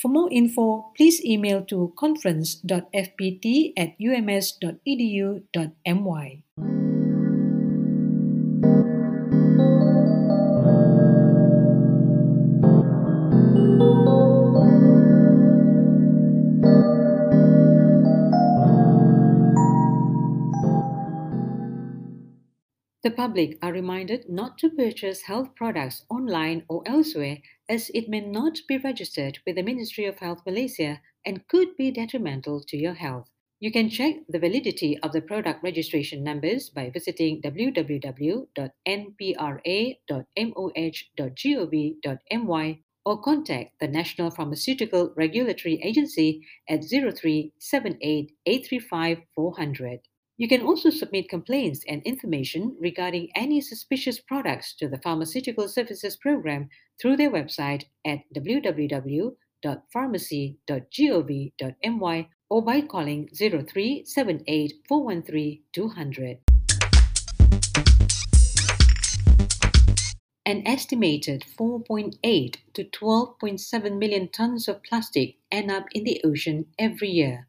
For more info, please email to conference.fpt at ums.edu.my. The public are reminded not to purchase health products online or elsewhere as it may not be registered with the Ministry of Health Malaysia and could be detrimental to your health. You can check the validity of the product registration numbers by visiting www.npra.moh.gov.my or contact the National Pharmaceutical Regulatory Agency at 0378 835 400. You can also submit complaints and information regarding any suspicious products to the Pharmaceutical Services Program through their website at www.pharmacy.gov.my or by calling 0378 413 200. An estimated 4.8 to 12.7 million tons of plastic end up in the ocean every year.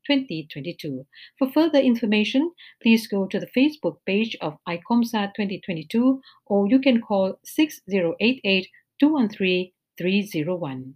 2022. For further information, please go to the Facebook page of ICOMSA 2022 or you can call 6088 213 301.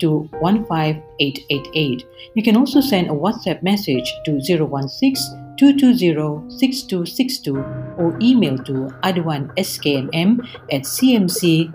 to 15888. You can also send a WhatsApp message to 016 220-6262 or email to aduanskmm at cmc.gov.my.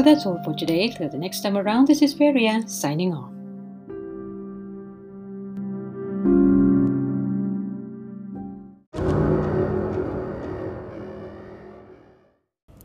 Well, that's all for today. Till the next time around, this is Feria signing off.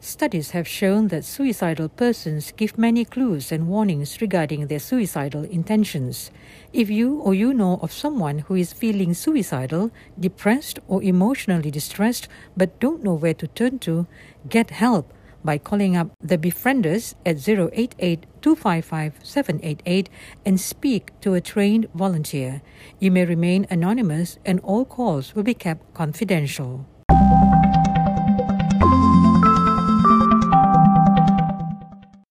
Studies have shown that suicidal persons give many clues and warnings regarding their suicidal intentions. If you or you know of someone who is feeling suicidal, depressed, or emotionally distressed but don't know where to turn to, get help by calling up the Befrienders at 088 255 788 and speak to a trained volunteer. You may remain anonymous and all calls will be kept confidential.